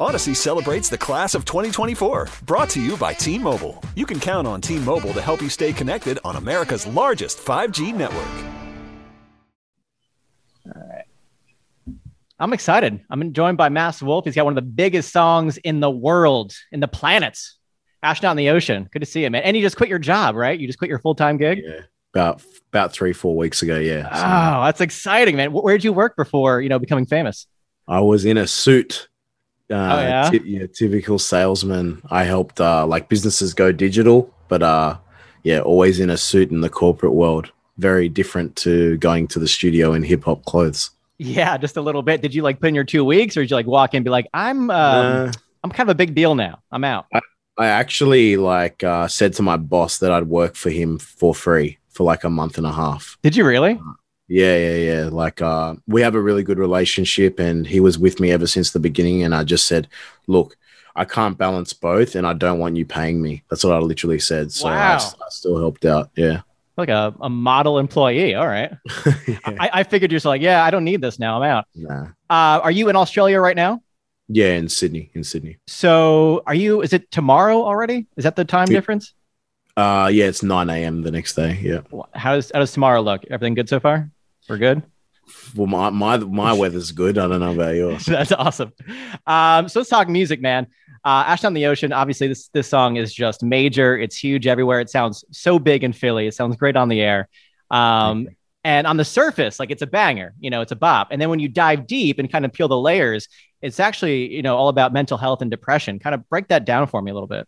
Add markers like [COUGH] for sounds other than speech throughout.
Odyssey celebrates the class of 2024, brought to you by T Mobile. You can count on T Mobile to help you stay connected on America's largest 5G network. All right. I'm excited. I'm joined by Masked Wolf. He's got one of the biggest songs in the world, in the planets. Astronaut in the Ocean. Good to see you, man. And you just quit your job, right? You just quit your full time gig? Yeah. About about three, four weeks ago, yeah. So Oh, that's exciting, man. Where did you work before, you know, becoming famous? I was in a suit. Uh, Oh, yeah? ty- yeah, typical salesman. I helped uh, like businesses go digital, but uh, yeah, always in a suit in the corporate world. Very different to going to the studio in hip hop clothes. Yeah, just a little bit. Did you like put in your two weeks or did you like walk in and be like, I'm um, Uh, I'm kind of a big deal now. I'm out. I actually like uh, said to my boss that I'd work for him for free for like a month and a half. Did you really? Yeah, yeah, yeah. Like uh we have a really good relationship and he was with me ever since the beginning and I just said, "Look, I can't balance both and I don't want you paying me." That's what I literally said. So I, Wow. I still helped out. Yeah. Like a, a model employee. All right. [LAUGHS] yeah. I, I figured you're just like, yeah, I don't need this now. I'm out. Nah. Uh, are you in Australia right now? Yeah, in Sydney, in Sydney. So are you, is it tomorrow already? Is that the time difference? Uh yeah, it's 9 a.m. the next day. Yeah. How does, how does tomorrow look? Everything good so far? We're good. Well, my my my weather's good. I don't know about yours. [LAUGHS] That's awesome. Um, so let's talk music, man. Uh, Astronaut in the Ocean. Obviously, this this song is just major. It's huge everywhere. It sounds so big in Philly. It sounds great on the air. Um, and on the surface, like it's a banger. You know, it's a bop. And then when you dive deep and kind of peel the layers, it's actually you know all about mental health and depression. Kind of break that down for me a little bit.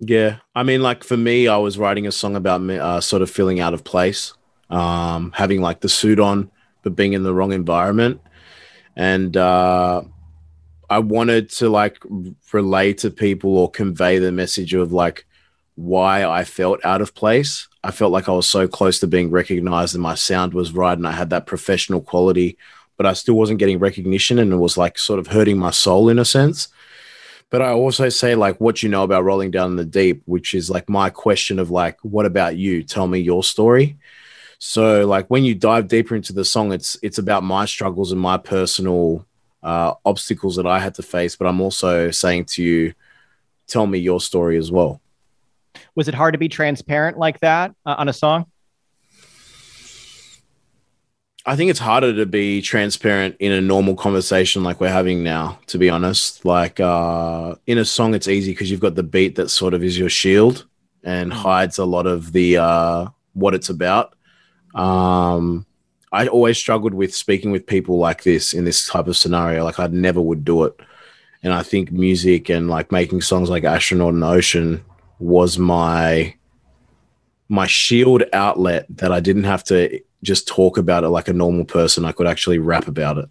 Yeah, I mean, like for me, I was writing a song about me, uh, sort of feeling out of place, um, having like the suit on, but being in the wrong environment, and uh, I wanted to like relay to people or convey the message of like why I felt out of place. I felt like I was so close to being recognized, and my sound was right, and I had that professional quality, but I still wasn't getting recognition, and it was like sort of hurting my soul in a sense but I also say like what you know about rolling down in the deep, which is like my question of like, what about you? Tell me your story. So like when you dive deeper into the song, it's it's about my struggles and my personal uh, obstacles that I had to face. But I'm also saying to you, tell me your story as well. Was it hard to be transparent like that uh, on a song? I think it's harder to be transparent in a normal conversation like we're having now, to be honest. Like uh, in a song, it's easy because you've got the beat that sort of is your shield and hides a lot of the uh, what it's about. Um, I always struggled with speaking with people like this in this type of scenario. Like I never would do it. And I think music and like making songs like Astronaut and Ocean was my my shield outlet that I didn't have to just talk about it like a normal person. I could actually rap about it.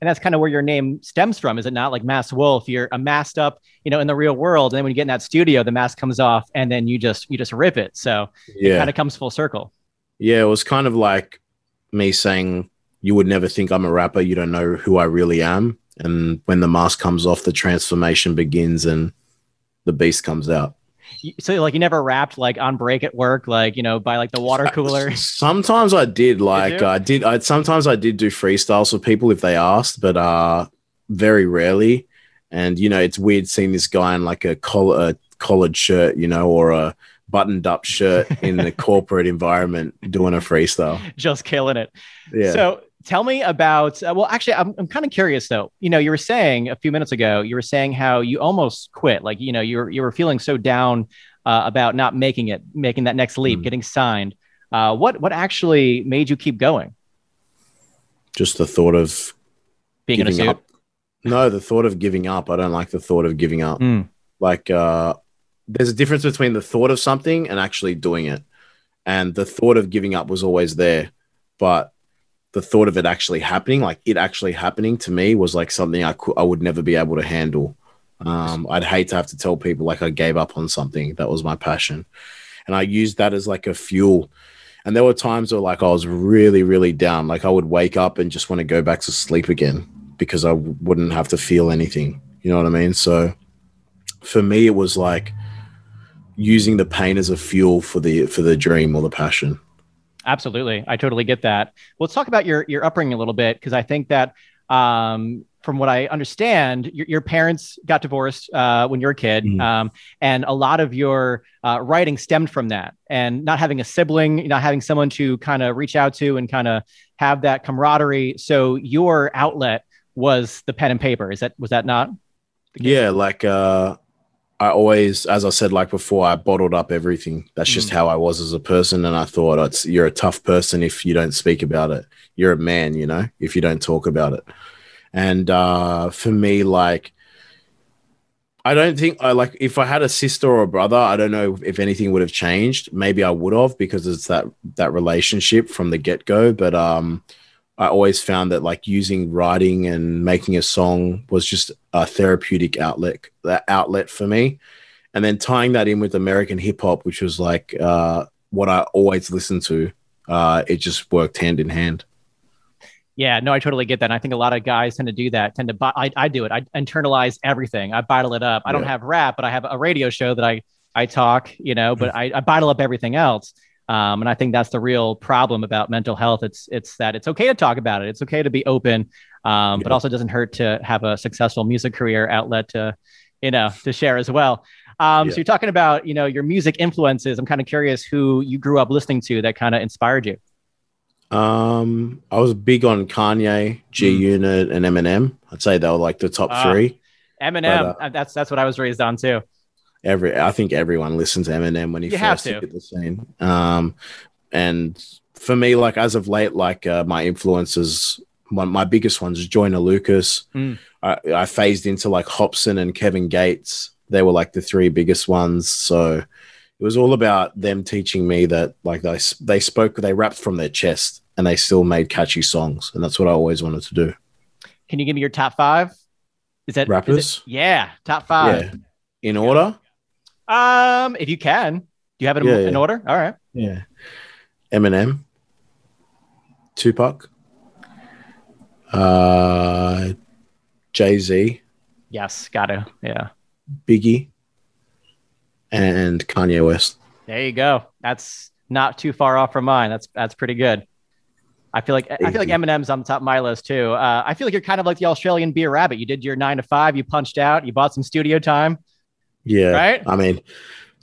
and that's kind of where your name stems from, is it not? Like Masked Wolf, you're a masked up, you know, in the real world, and then when you get in that studio, the mask comes off, and then you just you just rip it. So it kind of comes full circle. Yeah. It was kind of like me saying, You would never think I'm a rapper. You don't know who I really am. And when the mask comes off, the transformation begins and the beast comes out. So like you never rapped like on break at work, like you know, by like the water [LAUGHS] cooler. Sometimes I did like you? I did I sometimes I did do freestyles for people if they asked, but uh very rarely. And you know, it's weird seeing this guy in like a collar a collared shirt, you know, or a buttoned up shirt in the [LAUGHS] corporate environment doing a freestyle. just killing it. Yeah. So tell me about. Uh, well, actually, I'm I'm kind of curious though. You know, you were saying a few minutes ago, you were saying how you almost quit. Like you know, you were you were feeling so down uh, about not making it, making that next leap, Mm. getting signed. Uh, what what actually made you keep going? Just the thought of Being in a suit. up. No, the thought of giving up. I don't like the thought of giving up. Mm. Like uh there's a difference between the thought of something and actually doing it. And the thought of giving up was always there, but the thought of it actually happening, like it actually happening to me, was like something I could I would never be able to handle. Um, I'd hate to have to tell people like I gave up on something that was my passion, and I used that as like a fuel. And there were times where like I was really really down, like I would wake up and just want to go back to sleep again because I wouldn't have to feel anything. You know what I mean? So for me, it was like using the pain as a fuel for the for the dream or the passion. Absolutely. I totally get that. Well, let's talk about your, your upbringing a little bit, because I think that um, from what I understand, your, your parents got divorced uh, when you were a kid, mm-hmm. um, and a lot of your uh, writing stemmed from that. And not having a sibling, not having someone to kind of reach out to and kind of have that camaraderie. So your outlet was the pen and paper. Is that was that not? Yeah, like uh, I always, as I said, like before, I bottled up everything. That's just mm. how I was as a person. And I thought, it's, you're a tough person if you don't speak about it. You're a man, you know, if you don't talk about it. And uh, for me, like, I don't think I like if I had a sister or a brother, I don't know if anything would have changed. Maybe I would have because it's that that relationship from the get go. But um, I always found that like using writing and making a song was just a therapeutic outlet that outlet for me. And then tying that in with American hip hop, which was like uh, what I always listened to, uh, it just worked hand in hand. Yeah, no, I totally get that. And I think a lot of guys tend to do that. Tend to, I, I do it. I internalize everything. I bottle it up. I don't have rap, but I have a radio show that I, I talk. You know, but I, I bottle up everything else. Um, and I think that's the real problem about mental health. It's it's that it's okay to talk about it. It's okay to be open, um, yeah. but also doesn't hurt to have a successful music career outlet to, you know, to share as well. Um, yeah. So you're talking about you know your music influences. I'm kind of curious who you grew up listening to that kind of inspired you. Um, I was big on Kanye, G mm. Unit, and Eminem. I'd say they were like the top uh, three. Eminem, but, uh, that's that's what I was raised on too every I think everyone listens to Eminem when he you first hit the scene. Um, and for me, like as of late, like uh, my influences, my, my biggest ones is Joyner Lucas. Mm. I, I phased into like Hopsin and Kevin Gates. They were like the three biggest ones. So it was all about them teaching me that like they they spoke, they rapped from their chest, and they still made catchy songs, and that's what I always wanted to do. Can you give me your top five? Is that rappers? Is it, yeah, top five. Yeah. In order. Um, if you can, do you have it yeah, in, yeah. order? All right. Yeah. Eminem, Tupac, uh, Jay Z. Yes, gotta. Yeah. Biggie, and Kanye West. There you go. That's not too far off from mine. That's that's pretty good. I feel like I feel like Eminem's on the top of my list too. Uh, I feel like you're kind of like the Australian B-Rabbit. You did your nine to five. You punched out. You bought some studio time. Yeah. Right. I mean,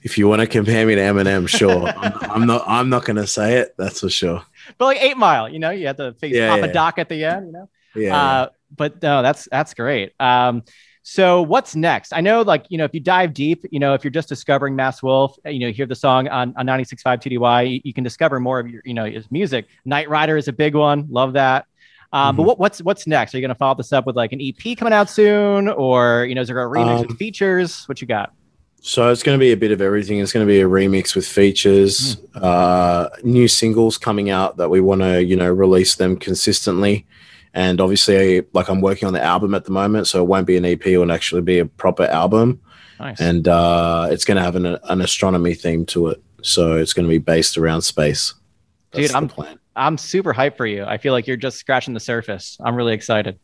if you want to compare me to Eminem, sure. I'm, I'm, not. I'm not going to say it. That's for sure. But like Eight Mile, you know, you have to face yeah, yeah. Doc at the end. You know. Yeah, uh, yeah. But no, that's that's great. Um, so what's next? I know, like you know, if you dive deep, you know, if you're just discovering Masked Wolf, you know, hear the song on on 96.5 TDY, you, you can discover more of your, you know, his music. Night Rider is a big one. Love that. Um, mm-hmm. But what, what's what's next? Are you going to follow this up with like an EP coming out soon, or you know, is there a remix um, with features? What you got? So it's going to be a bit of everything. It's going to be a remix with features, mm. uh, new singles coming out that we want to, you know, release them consistently. And obviously, like I'm working on the album at the moment, so it won't be an EP; it will actually be a proper album. Nice. And uh, it's going to have an, an astronomy theme to it, so it's going to be based around space. That's Dude, I'm plan. I'm super hyped for you. I feel like you're just scratching the surface. I'm really excited.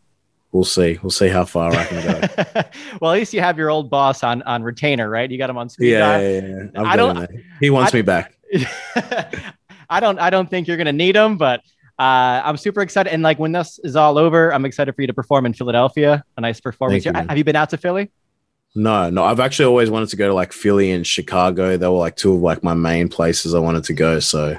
We'll see. We'll see how far I can go. [LAUGHS] well, at least you have your old boss on on retainer, right? You got him on speed yeah, dial. Yeah, yeah, yeah. I don't. He wants I, me back. [LAUGHS] I don't. I don't think you're gonna need him, but uh, I'm super excited. And like when this is all over, I'm excited for you to perform in Philadelphia. A nice performance. You, have you been out to Philly? No, no. I've actually always wanted to go to like Philly and Chicago. They were like two of like my main places I wanted to go. So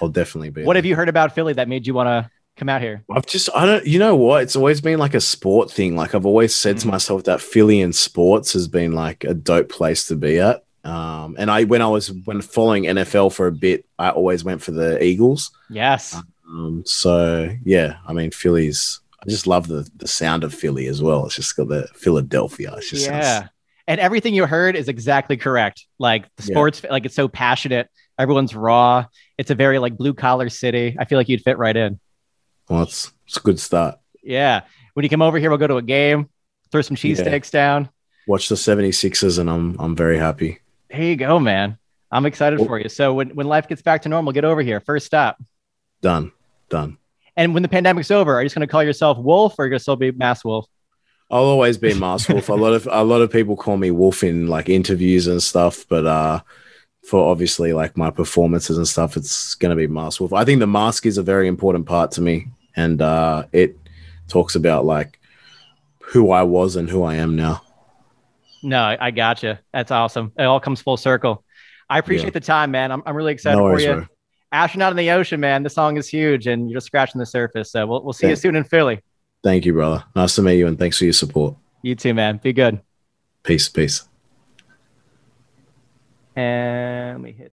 I'll definitely be. What there. have you heard about Philly that made you want to come out here? I've just I don't you know what? It's always been like a sport thing. Like I've always said mm. to myself that Philly and sports has been like a dope place to be at. Um, and I when I was when following NFL for a bit, I always went for the Eagles. Yes. Um, so yeah, I mean Philly's I just love the the sound of Philly as well. It's just got the Philadelphia. Just yeah. Sounds... And everything you heard is exactly correct. Like the sports, yeah. like it's so passionate. Everyone's raw. It's a very like blue collar city. I feel like you'd fit right in. Well, it's it's a good start. Yeah. When you come over here, we'll go to a game, throw some cheesesteaks down. Watch the 76ers and I'm I'm very happy. There you go, man. I'm excited for you. So when, when life gets back to normal, get over here. First stop. Done. Done. And when the pandemic's over, are you just going to call yourself Wolf or are you going to still be Masked Wolf? I'll always be Masked Wolf. a lot of a lot of people call me Wolf in like interviews and stuff, but uh for obviously like my performances and stuff, it's gonna be Masked Wolf. I think the mask is a very important part to me, and uh it talks about like who I was and who I am now. No, I, gotcha. That's awesome. It all comes full circle. I appreciate Yeah. the time, man. I'm, I'm really excited No for you. bro. Astronaut in the Ocean, man. The song is huge and you're just scratching the surface. So we'll, we'll see you soon in Philly. Thank you, brother. Nice to meet you, and thanks for your support. You too, man. Be good. Peace, peace. And we hit.